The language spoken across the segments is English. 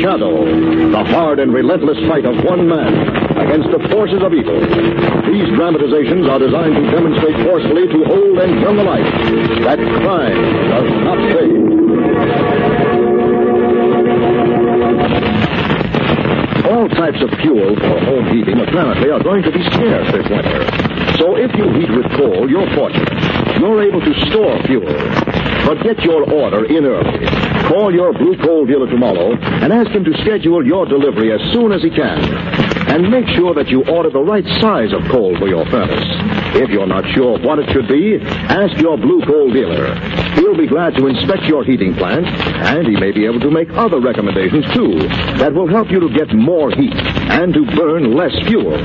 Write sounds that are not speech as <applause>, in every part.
Shadow, the hard and relentless fight of one man against the forces of evil. These dramatizations are designed to demonstrate forcefully to old and young alike that crime does not pay. All types of fuel for home heating apparently are going to be scarce this winter. So if you heat with coal, you're fortunate. You're able to store fuel. But get your order in early. Call your blue coal dealer tomorrow and ask him to schedule your delivery as soon as he can. And make sure that you order the right size of coal for your furnace. If you're not sure what it should be, ask your blue coal dealer. He'll be glad to inspect your heating plant, and he may be able to make other recommendations too that will help you to get more heat and to burn less fuel.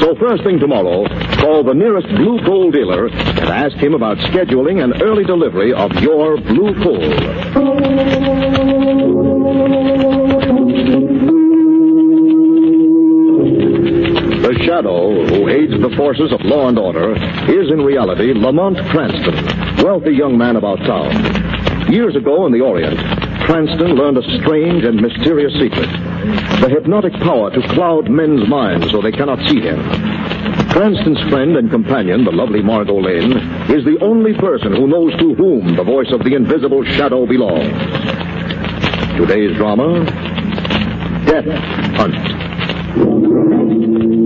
So first thing tomorrow, call the nearest blue coal dealer and ask him about scheduling an early delivery of your blue coal. The Shadow, who aids the forces of law and order, is in reality Lamont Cranston, wealthy young man about town. Years ago in the Orient, Cranston learned a strange and mysterious secret the hypnotic power to cloud men's minds so they cannot see him. Cranston's friend and companion, the lovely Margot Lane, is the only person who knows to whom the voice of the invisible shadow belongs. Today's drama Death Hunt.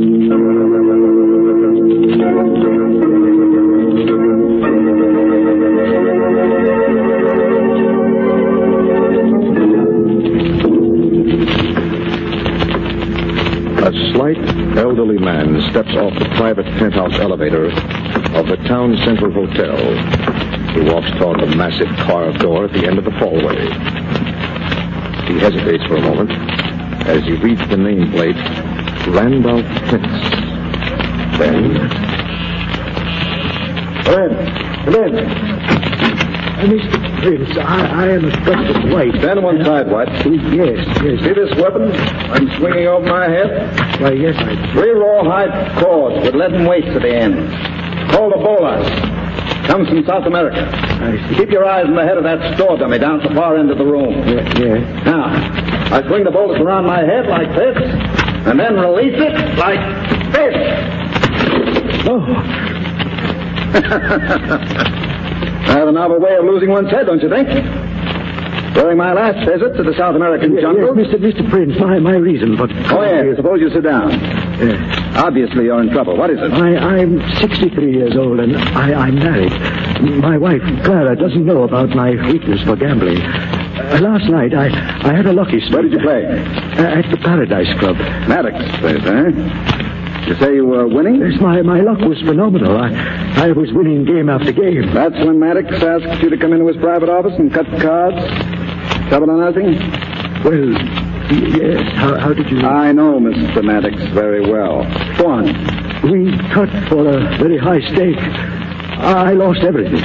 Private penthouse elevator of the town central hotel. He walks toward the massive carved door at the end of the hallway. He hesitates for a moment as he reads the nameplate, Randolph Prince. Then, Come in. Come in. Mr. Prince, I, I am Inspector White. Stand on one side, White. Yes, yes. See this weapon I'm swinging over my head? Why, yes, I... Three rawhide cords with leaden weights at the end. Called a bolas. Comes from South America. I see. Keep your eyes on the head of that store dummy down at the far end of the room. Yeah, yeah. Now, I swing the bolas around my head like this, and then release it like this. Oh, <laughs> Rather novel way of losing one's head, don't you think? During my last visit to the South American yes, jungle. Mr. Mr. Prince, my, my reason for... Oh, yes. Suppose you sit down. Obviously, you're in trouble. What is it? I, I'm 63 years old and I, I'm married. My wife, Clara, doesn't know about my weakness for gambling. Uh, last night, I, I had a lucky streak. Where did you play? Uh, at the Paradise Club. Maddox place, eh? You say you were winning? Yes, my, my luck was phenomenal. I, I was winning game after game. That's when Maddox asked you to come into his private office and cut cards? Trouble on nothing? Well, yes. How, how did you... I know Mr. Maddox very well. Go on. We cut for a very high stake. I lost everything.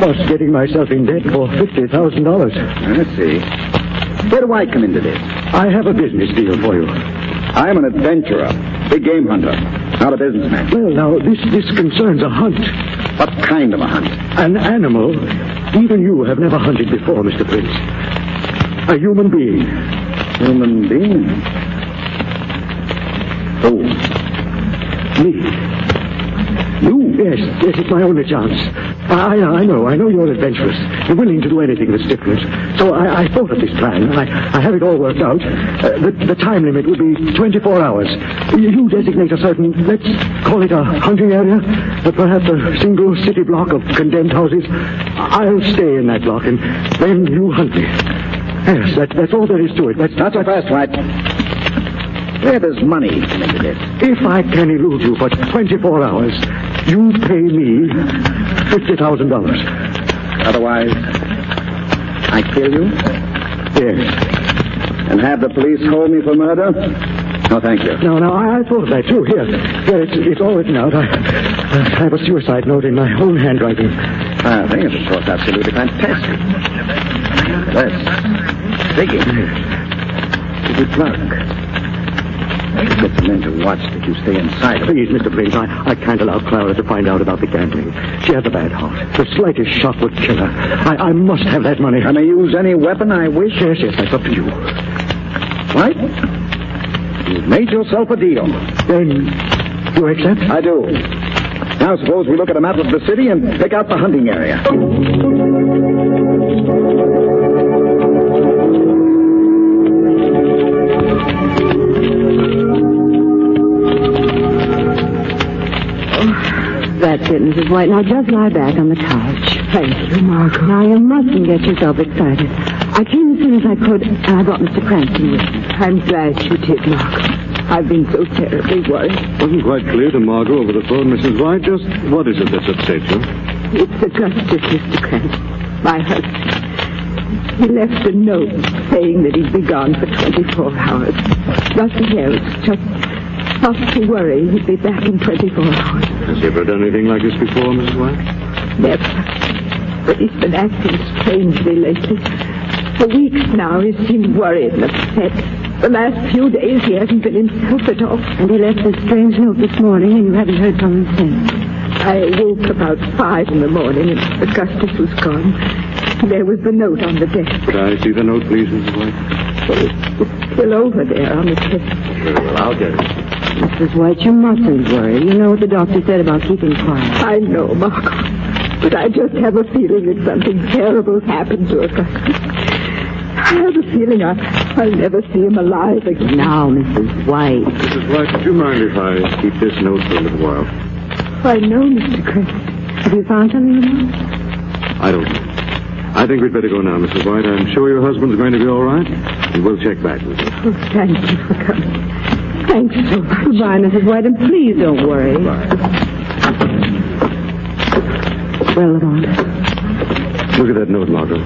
Was getting myself in debt for $50,000. I see. Where do I come into this? I have a business deal for you. I'm an adventurer, big game hunter, not a businessman. Well, now, this, this concerns a hunt. What kind of a hunt? An animal even you have never hunted before, Mr. Prince. A human being. Human being? Oh. Me. Yes, yes, it's my only chance. I, I know, I know you're adventurous. You're willing to do anything that's different. So I, I thought of this plan. I, I have it all worked out. Uh, the, the time limit would be 24 hours. You, designate a certain, let's call it a hunting area, uh, perhaps a single city block of condemned houses. I'll stay in that block, and then you hunt me. Yes, that, that's all there is to it. That's, Not so fast, White. Where does money come into this? If I can elude you for 24 hours, you pay me $50,000. Otherwise, I kill you Yes. and have the police hold me for murder? No, thank you. No, no, I, I thought of that too. Here, here, it's, it's all written out. I, I have a suicide note in my own handwriting. Ah, I think it's, of course, absolutely fantastic. Yes. Digging. Good clerk. Get the men to watch that you stay inside. Please, Mr. Blaze, I, I can't allow Clara to find out about the gambling. She has a bad heart. The slightest shot would kill her. I, I must have that money. I may use any weapon I wish. Yes, yes, that's up to you. Right? You've made yourself a deal. Then, you accept? I do. Now suppose we look at a map of the city and pick out the hunting area. That's it, Mrs. White. Now just lie back on the couch. Thank you, Margot. Now you mustn't get yourself excited. I came as soon as I could, and I brought Mr. Cranston with me. I'm glad you did, Margot. I've been so terribly worried. It wasn't quite clear to Margot over the phone, Mrs. White. Just what is it that's upset you? It's Augustus, Mr. Cranston, my husband. He left a note saying that he'd be gone for 24 hours. Nothing else, just not to worry. He'll be back in 24 hours. Has he ever done anything like this before, Mrs. White? Never. But he's been acting strangely lately. For weeks now, he seemed worried and upset. The last few days, he hasn't been himself at all. And he left a strange note this morning, and you haven't heard from him since. I woke about five in the morning, and Augustus was gone. There was the note on the desk. Could I see the note, please, Mrs. White? Well, It's still over there on the desk. Very well, I'll get it. Mrs. White, you mustn't worry. You know what the doctor said about keeping quiet. I know, Margot. But I just have a feeling that something terrible's happened to Augustus. I have a feeling I, I'll never see him alive again. Now, Mrs. White. Mrs. White, would you mind if I keep this note for a little while? I know, Mr. Cranston. Have you found something in? I don't know. I think we'd better go now, Mrs. White. I'm sure your husband's going to be all right, and we'll check back with you. Oh, thank you for coming. Thanks so much. Goodbye, Mrs. White, and please don't worry. Well, Lamont, Look at that note, Margot.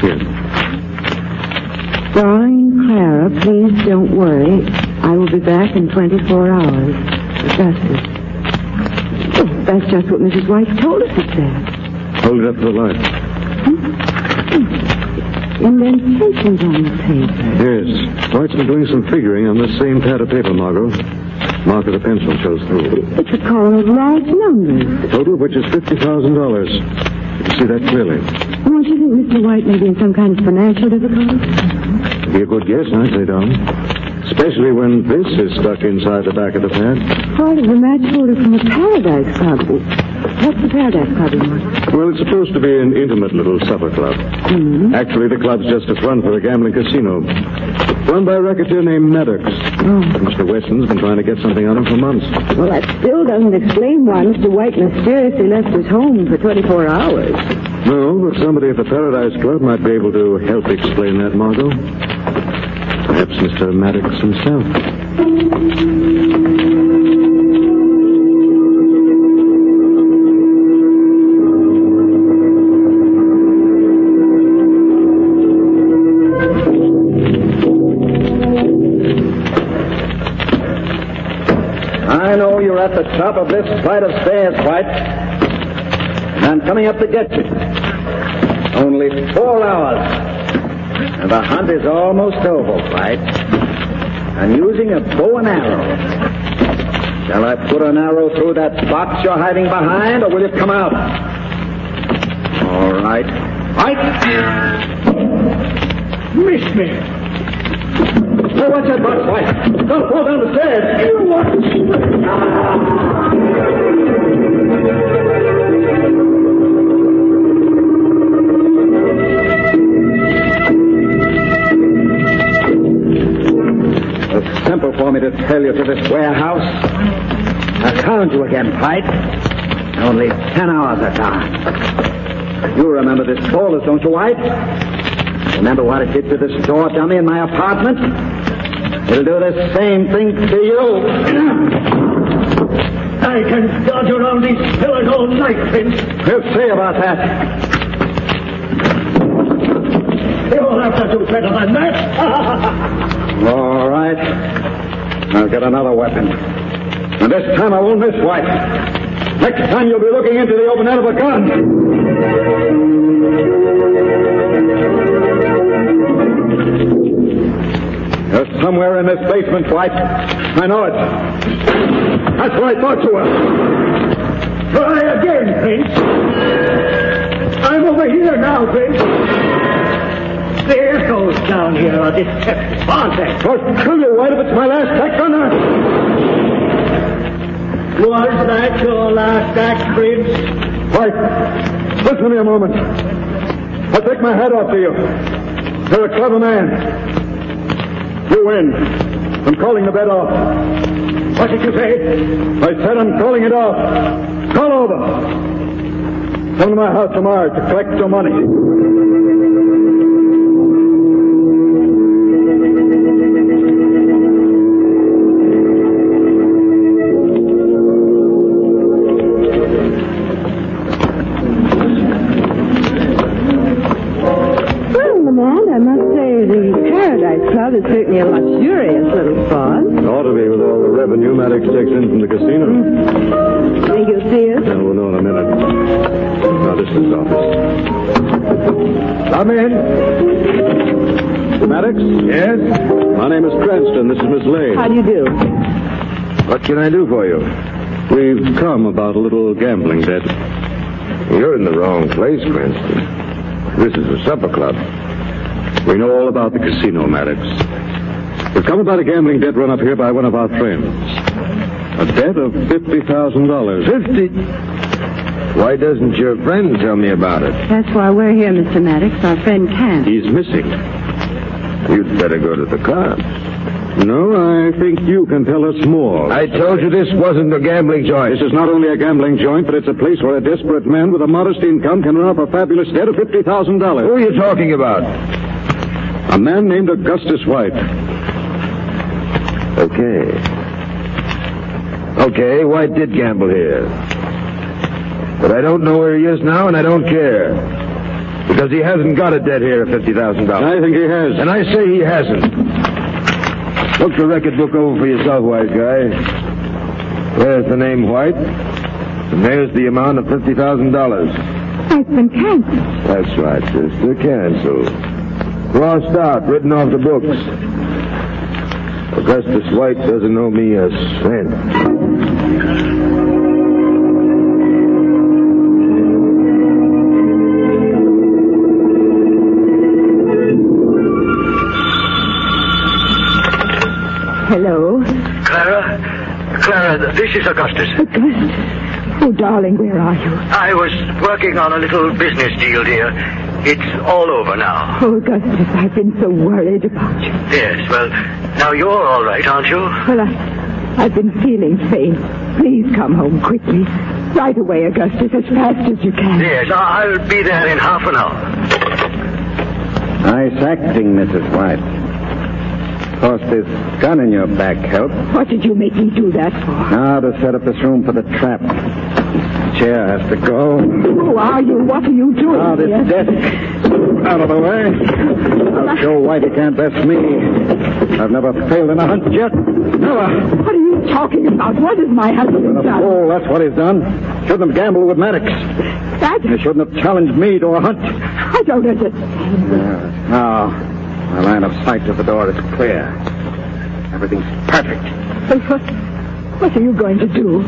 Here. darling Clara, please don't worry. I will be back in 24 hours. Augustus. Oh, that's just what Mrs. White told us it said. Hold it up to the light. Hmm? Hmm. Indentations on the paper. Yes. White's been doing some figuring on this same pad of paper, Margot. Mark with a pencil shows through. It's a column of large numbers. The total of which is $50,000. You see that clearly. Don't you think Mr. White may be in some kind of financial difficulty? Be a good guess, I'd say, darling. Especially when this is stuck inside the back of the pad. Part of the match order from the Paradise Club. What's the Paradise Club, Lamont? Well, it's supposed to be an intimate little supper club. Hmm? Actually, the club's just a front for a gambling casino. Run by a racketeer named Maddox. Oh. Mr. Weston's been trying to get something on him for months. Well, that still doesn't explain why Mr. White mysteriously left his home for 24 hours. No, but somebody at the Paradise Club might be able to help explain that, Margot. Perhaps Mr. Maddox himself. The top of this flight of stairs, White. And I'm coming up to get you. Only four hours. And the hunt is almost over, White. I'm using a bow and arrow. Shall I put an arrow through that box you're hiding behind, or will it come out? All right. White! Miss me! Oh, watch that box, White. Don't fall down the stairs. It's simple for me to tell you to this warehouse. I count you again, Pike. Only ten hours are gone. You remember this Solis, don't you, White? Remember what it did to this door dummy in my apartment? It'll do the same thing to you. <clears throat> I can dodge around these pillars all night, Prince. We'll see about that. You'll have to do better than that. <laughs> All right. I'll get another weapon. And this time I won't miss White. Next time you'll be looking into the open end of a gun. You're somewhere in this basement, White. I know it. That's where I thought you were. Try again, Prince. I'm over here now, Prince. The echoes down here are deceptive, aren't they? I'll kill you, White, if it's my last act on earth. Was that your last act, Prince? White, listen to me a moment. I'll take my hat off to you. You're a clever man. You win. I'm calling the bet off. What did you say? I said I'm calling it off. Call over. Come to my house tomorrow to collect your money. Maddox? Yes? My name is Cranston. This is Miss Lane. How do you do? What can I do for you? We've come about a little gambling debt. You're in the wrong place, Cranston. This is a supper club. We know all about the casino, Maddox. We've come about a gambling debt run up here by one of our friends. A debt of $50,000. Fifty? Why doesn't your friend tell me about it? That's why we're here, Mr. Maddox. Our friend can't. He's missing. You'd better go to the cops. No, I think you can tell us more. I told you this wasn't a gambling joint. This is not only a gambling joint, but it's a place where a desperate man with a modest income can run up a fabulous debt of $50,000. Who are you talking about? A man named Augustus White. Okay. Okay, White did gamble here. But I don't know where he is now, and I don't care. Because he hasn't got a debt here of $50,000. I think he has. And I say he hasn't. Look the record book over for yourself, wise guy. There's the name White. And there's the amount of $50,000. It's been canceled. That's right, sister. Canceled. Crossed out, written off the books. Augustus White doesn't owe me a cent. Hello. Clara? Clara, this is Augustus. Augustus. Oh, darling, where are you? I was working on a little business deal, dear. It's all over now. Oh, Augustus, I've been so worried about you. Yes, well, now you're all right, aren't you? Well, I, I've been feeling faint. Please come home quickly. Right away, Augustus, as fast as you can. Yes, I'll be there in half an hour. Nice acting, Mrs. White. Of course, this gun in your back helped. What did you make me do that for? Now to set up this room for the trap. Chair has to go. Who are you? What are you doing Now this here? desk out of the way. I'll show White he can't best me. I've never failed in a hunt yet. Never. What are you talking about? What has my husband A done? fool, that's what he's done. Shouldn't have gambled with Maddox. That, He shouldn't have challenged me to a hunt. I don't understand. Now, my line of sight to the door is clear. Everything's perfect. But what, what are you going to do?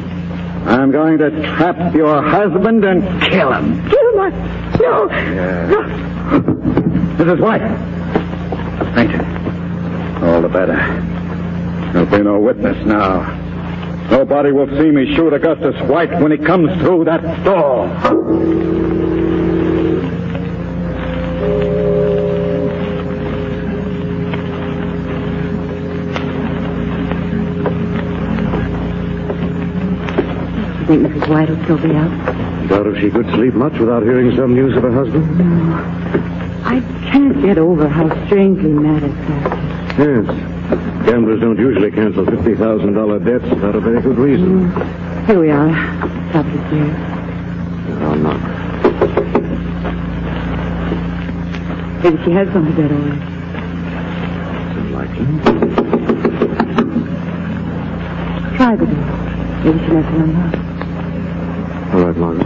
I'm going to trap your husband and kill him. Kill my... No. Yeah. Mrs. White. Fainted. All the better. There'll be no witness now. Nobody will see me shoot Augustus White when he comes through that door. White will still be up? Doubt if she could sleep much without hearing some news of her husband. No. I can't get over how strangely Maddox acted. Yes. Gamblers don't usually cancel $50,000 debts without a very good reason. Mm. Here we are. Top of the stairs. I'll knock. Maybe she has gone to bed already. Unlikely. Try the door. Maybe she left it unlocked. All right, Margot.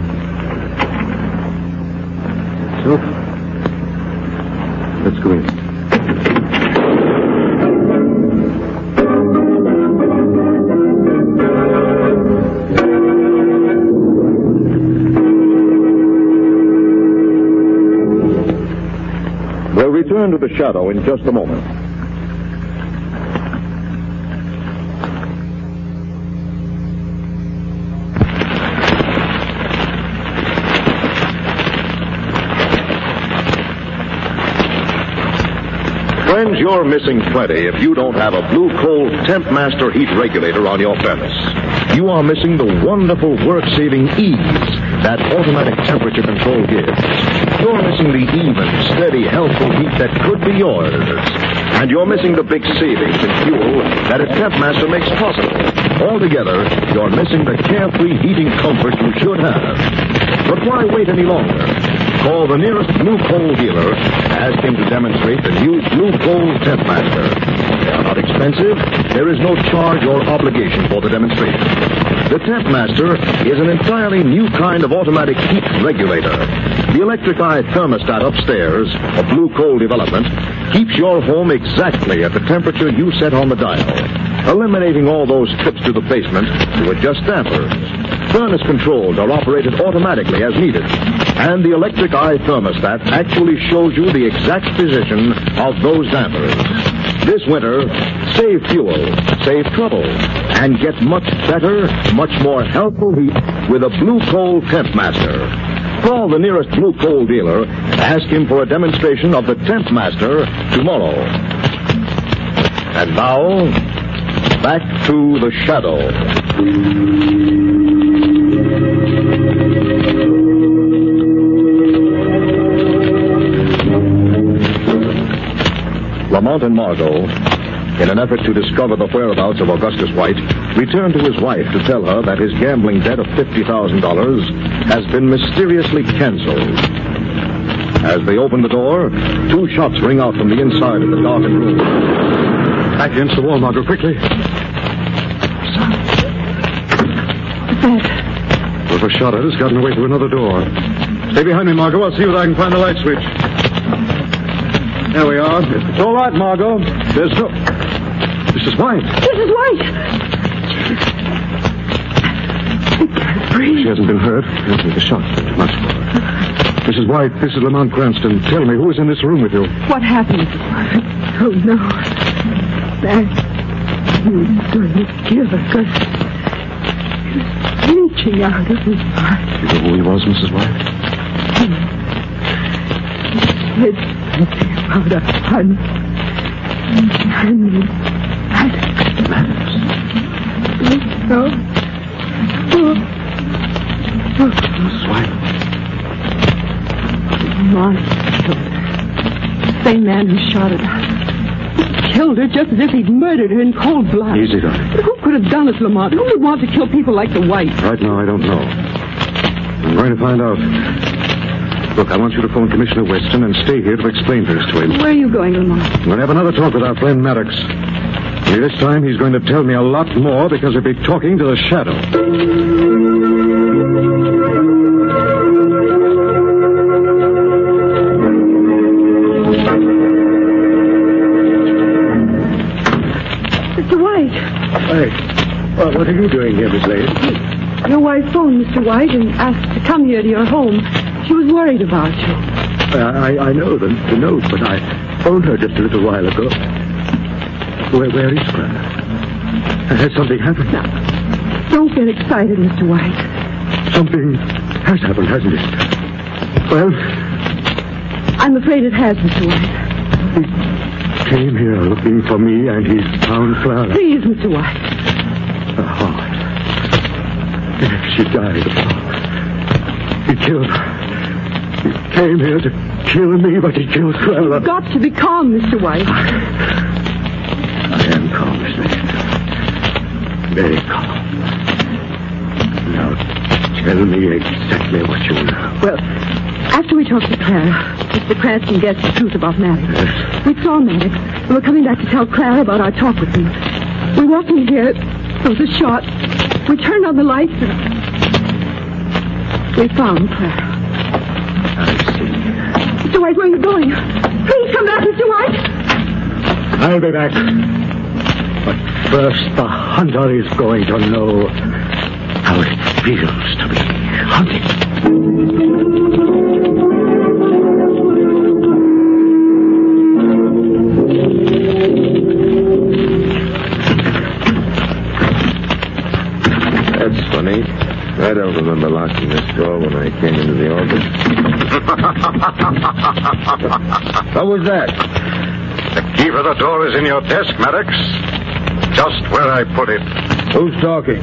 So, let's go in. We'll return to the shadow in just a moment. You're missing plenty if you don't have a Blue Coal Temp Master heat regulator on your furnace. You are missing the wonderful work-saving ease that automatic temperature control gives. You're missing the even, steady, healthful heat that could be yours. And you're missing the big savings in fuel that a Temp Master makes possible. Altogether, you're missing the carefree heating comfort you should have. But why wait any longer? Call the nearest Blue Coal dealer. Ask him to demonstrate the new Blue Coal Temp Master. They are not expensive. There is no charge or obligation for the demonstration. The Temp Master is an entirely new kind of automatic heat regulator. The electric eye thermostat upstairs, a Blue Coal development, keeps your home exactly at the temperature you set on the dial, eliminating all those trips to the basement to adjust dampers. Furnace controls are operated automatically as needed, and the electric eye thermostat actually shows you the exact position of those dampers. This winter, save fuel, save trouble, and get much better, much more helpful heat with a Blue Coal Temp Master. Call the nearest Blue Coal dealer and ask him for a demonstration of the Temp Master tomorrow. And now, back to the shadow. Lamont and Margot, in an effort to discover the whereabouts of Augustus White, returned to his wife to tell her that his gambling debt of $50,000 has been mysteriously canceled. As they open the door, two shots ring out from the inside of the darkened room. Back against the wall, Margot, quickly. Whoever shot at has gotten away through another door. Stay behind me, Margot. I'll see if I can find the light switch. There we are. It's all right, Margot. There's no... Mrs. White. Mrs. White! I can't breathe. She hasn't been hurt. Yes, the shot. Too much for her. Mrs. White, this is Lamont Cranston. Tell me, who is in this room with you? What happened, Oh, no. That... Was going to kill her because... He was reaching out of his heart. You know who he was, Mrs. White? He said something about a hunt. And Maddox. Maddox. No. Oh. Oh. Mrs. White. Her. Same man who shot at her. He killed her just as if he'd murdered her in cold blood. Easy, darling. Have done it, Lamont? Who would want to kill people like the White? Right now, I don't know. I'm going to find out. Look, I want you to phone Commissioner Weston and stay here to explain things to him. Where are you going, Lamont? I'm going to have another talk with our friend Maddox. This time, he's going to tell me a lot more because he'll be talking to the shadow. What are you doing here, Miss Lane? Your wife phoned Mr. White and asked to come here to your home. She was worried about you. Uh, I, I know the, the note, but I phoned her just a little while ago. Where, where is Grandma? Has something happened? Don't get excited, Mr. White. Something has happened, hasn't it? Well, I'm afraid it has, Mr. White. he came here looking for me, and he's found Clara. Please, Mr. White. The heart. She died. He killed her. He came here to kill me, but he killed Clara. You've got to be calm, Mr. White. I am calm, Miss Mason. Very calm. Now, tell me exactly what you know. Well, after we talked to Clara, Mr. Cranston guessed the truth about Maddox. We saw Maddox, and we're coming back to tell Clara about our talk with him. We walked in here. There was a shot. We turned on the lights, and we found Clara. I see. Mr. White, where are you going? Please come back, Mr. White. I'll be back. But first, the hunter is going to know how it feels to be hunted. What was that? The key for the door is in your desk, Maddox. Just where I put it. Who's talking?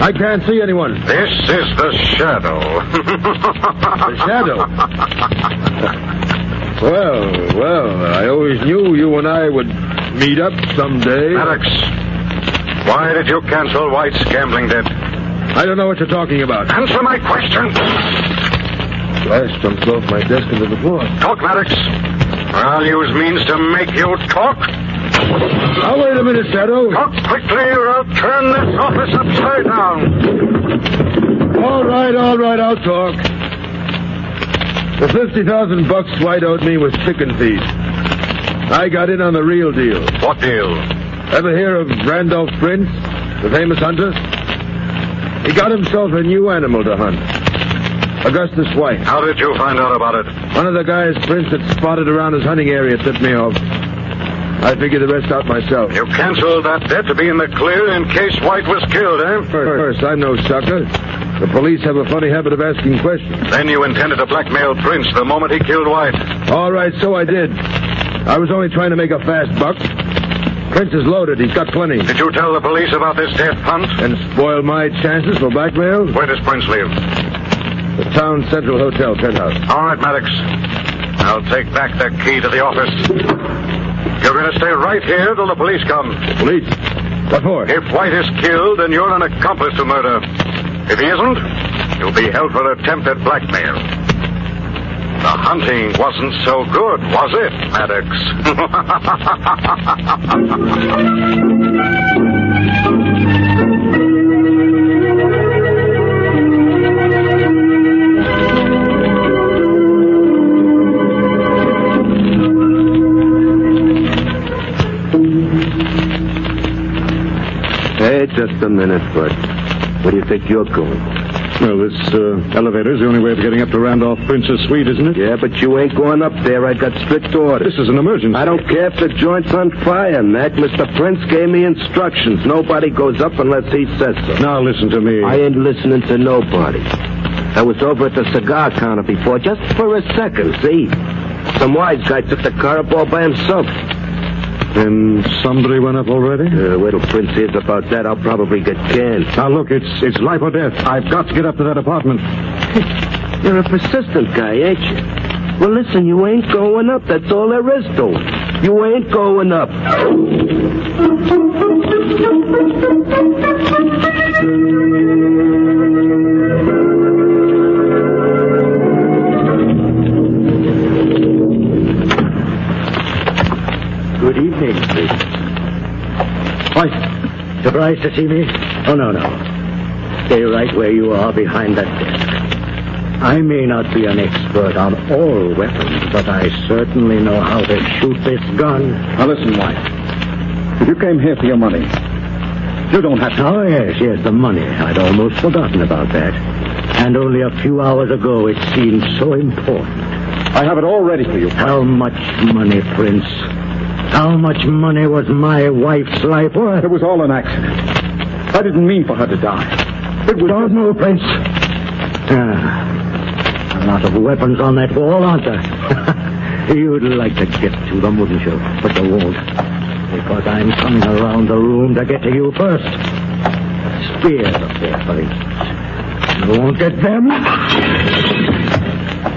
I can't see anyone. This is the shadow. The shadow? well, well, I always knew you and I would meet up someday. Maddox, why did you cancel White's gambling debt? I don't know what you're talking about. Answer my question. Glass jumped off my desk into the floor. Talk, Maddox. I'll use means to make you talk. Now, wait a minute, Shadow. Talk quickly or I'll turn this office upside down. All right, all right, I'll talk. The 50,000 bucks White owed me was chicken feed. I got in on the real deal. What deal? Ever hear of Randolph Prince, the famous hunter? He got himself a new animal to hunt. Augustus White. How did you find out about it? One of the guys Prince had spotted around his hunting area tipped me off. I figured the rest out myself. You canceled that debt to be in the clear in case White was killed, eh? First, I'm no sucker. The police have a funny habit of asking questions. Then you intended to blackmail Prince the moment he killed White. All right, so I did. I was only trying to make a fast buck. Prince is loaded. He's got plenty. Did you tell the police about this death hunt? And spoil my chances for blackmail? Where does Prince live? The town central hotel penthouse. All right, Maddox. I'll take back the key to the office. You're going to stay right here till the police come. Police? What for? If White is killed, then you're an accomplice to murder. If he isn't, you'll be held for attempted blackmail. The hunting wasn't so good, was it, Maddox? <laughs> just a minute, Bud. Where do you think you're going? Well, this uh, elevator's the only way of getting up to Randolph Prince's suite, isn't it? Yeah, but you ain't going up there. I got strict orders. This is an emergency. I don't care if the joint's on fire, Mac. Mr. Prince gave me instructions. Nobody goes up unless he says so. Now listen to me. I ain't listening to nobody. I was over at the cigar counter before, just for a second, see? Some wise guy took the car up all by himself. And somebody went up already? Uh, wait till Prince hears about that. I'll probably get canned. Now look, it's it's life or death. I've got to get up to that apartment. <laughs> You're a persistent guy, ain't you? Well, listen, you ain't going up. That's all there is to it. You ain't going up. <laughs> White, surprised to see me? Oh, no, no. Stay right where you are behind that desk. I may not be an expert on all weapons, but I certainly know how to shoot this gun. Now listen, White. If you came here for your money, you don't have to. Oh, yes, yes, the money. I'd almost forgotten about that. And only a few hours ago it seemed so important. I have it all ready for you. How much money, Prince? How much money was my wife's life worth? It was all an accident. I didn't mean for her to die. It was. Don't move, Prince. Ah, a lot of weapons on that wall, aren't there? <laughs> You'd like to get to them, wouldn't you? But you won't. Because I'm coming around the room to get to you first. spears up there, Prince. You won't get them.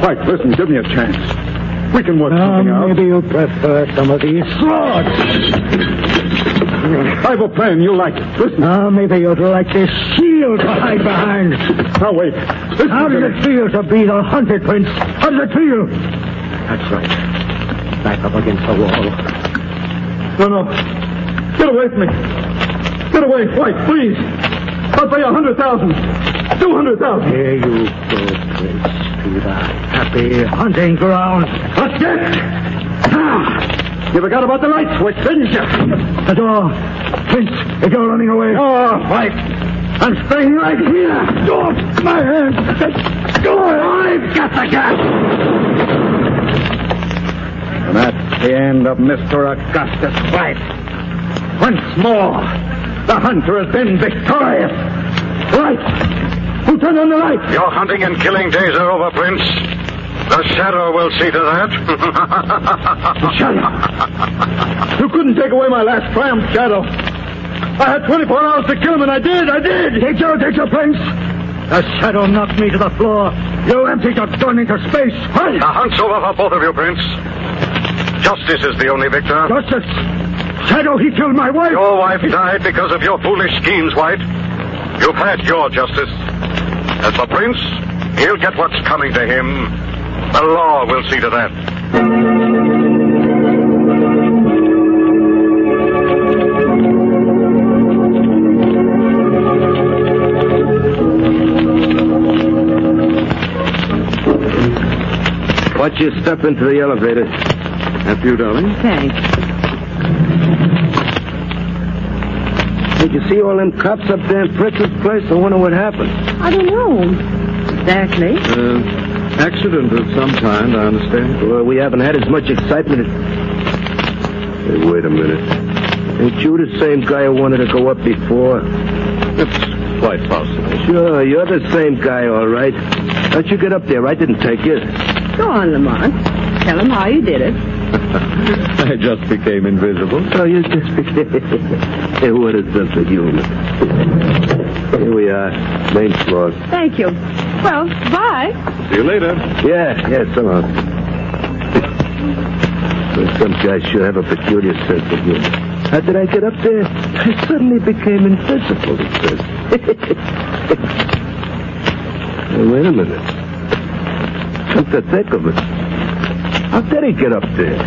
White, listen, give me a chance. We can work Now, something out. maybe you prefer some of these swords. I've a plan. You'll like it. Listen. Now, maybe you'd like this shield to hide behind. Now, wait. Listen How does it feel to be the hunted, Prince? How does it feel? That's right. Back up against the wall. No, no. Get away from me. Get away, White, please. I'll pay a hundred thousand. Two hundred thousand. Here you go, Prince, to the happy hunting ground. Let's get. Ah, you forgot about the light switch, didn't you? The door. Prince, if you're running away. Oh, right. I'm staying right here. Don't! My hand! The door! I've got the gas. And that's the end of Mr. Augustus White. Once more, the hunter has been victorious. Light! Who turned on the light? Your hunting and killing days are over, Prince. The Shadow will see to that. Shadow. You couldn't take away my last triumph, Shadow. I had 24 hours to kill him, and I did, I did. Did you, did you, Prince? The shadow knocked me to the floor. You emptied your gun into space. What? the hunt's over for both of you, Prince. Justice is the only victor. Justice! Shadow, he killed my wife. Your wife died because of your foolish schemes, White. You've had your justice. As for Prince, he'll get what's coming to him. The law will see to that. Watch your step into the elevator. After you, darling. Thanks. You see all them cops up there in Fritz's place? I wonder what happened. I don't know. Exactly. Uh, accident of some kind, I understand. Well, we haven't had as much excitement as... Hey, wait a minute. Ain't you the same guy who wanted to go up before? It's quite possible. Sure, you're the same guy, all right. How'd you get up there? I didn't take you. Go on, Lamont. Tell him how you did it. <laughs> I just became invisible. Oh, you just... <laughs> hey, what a sense of humor. Here we are, main floor. Thank you. Well, bye. See you later. Yeah, yeah, so long. Some guys sure have a peculiar sense of humor. How did I get up there? I suddenly became invisible, he says. hey, wait a minute. Come to think of it. How did he get up there?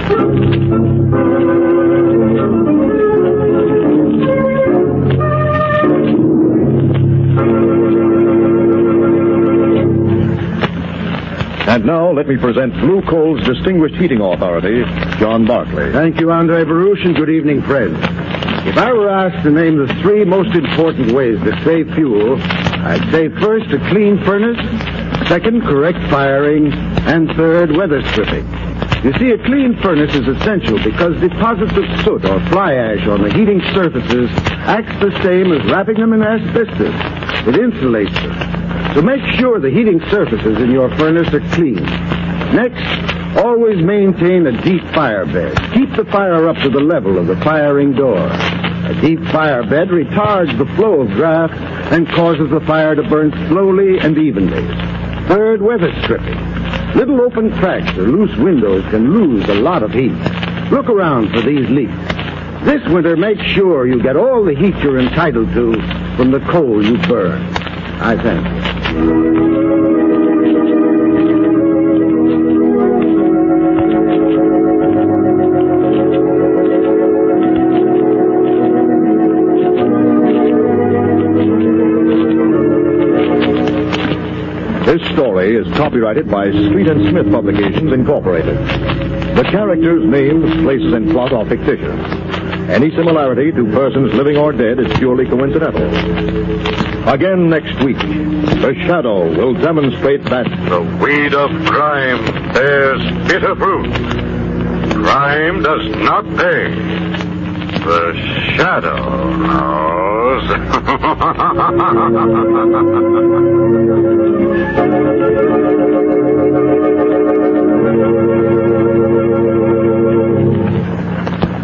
Now let me present Blue Coal's distinguished heating authority, John Barclay. Thank you, Andre Baruch, and good evening, friends. If I were asked to name the three most important ways to save fuel, I'd say first, a clean furnace, second, correct firing, and third, weather stripping. You see, a clean furnace is essential because deposits of soot or fly ash on the heating surfaces acts the same as wrapping them in asbestos. It insulates them. So make sure the heating surfaces in your furnace are clean. Next, always maintain a deep fire bed. Keep the fire up to the level of the firing door. A deep fire bed retards the flow of draft and causes the fire to burn slowly and evenly. Third, weather stripping. Little open cracks or loose windows can lose a lot of heat. Look around for these leaks. This winter, make sure you get all the heat you're entitled to from the coal you burn. I thank you. This story is copyrighted by Street and Smith Publications, Incorporated. The characters, names, places, and plot are fictitious. Any similarity to persons living or dead is purely coincidental. Again next week, The Shadow will demonstrate that the weed of crime bears bitter fruit. Crime does not pay. The Shadow knows. <laughs>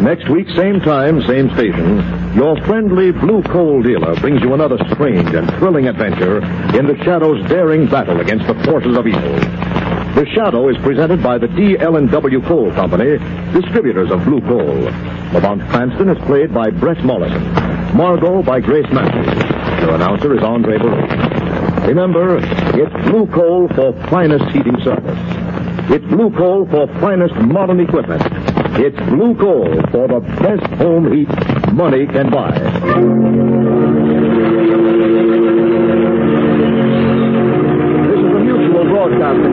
Next week, same time, same station. Your friendly blue coal dealer brings you another strange and thrilling adventure in the Shadow's daring battle against the forces of evil. The Shadow is presented by the D.L.&W. Coal Company, distributors of blue coal. Lamont Cranston is played by Bret Morrison. Margot by Grace Matthews. Your announcer is Andre Baruch. Remember, it's blue coal for finest heating service. It's blue coal for finest modern equipment. It's blue coal for the best home heat money can buy. This is a mutual broadcasting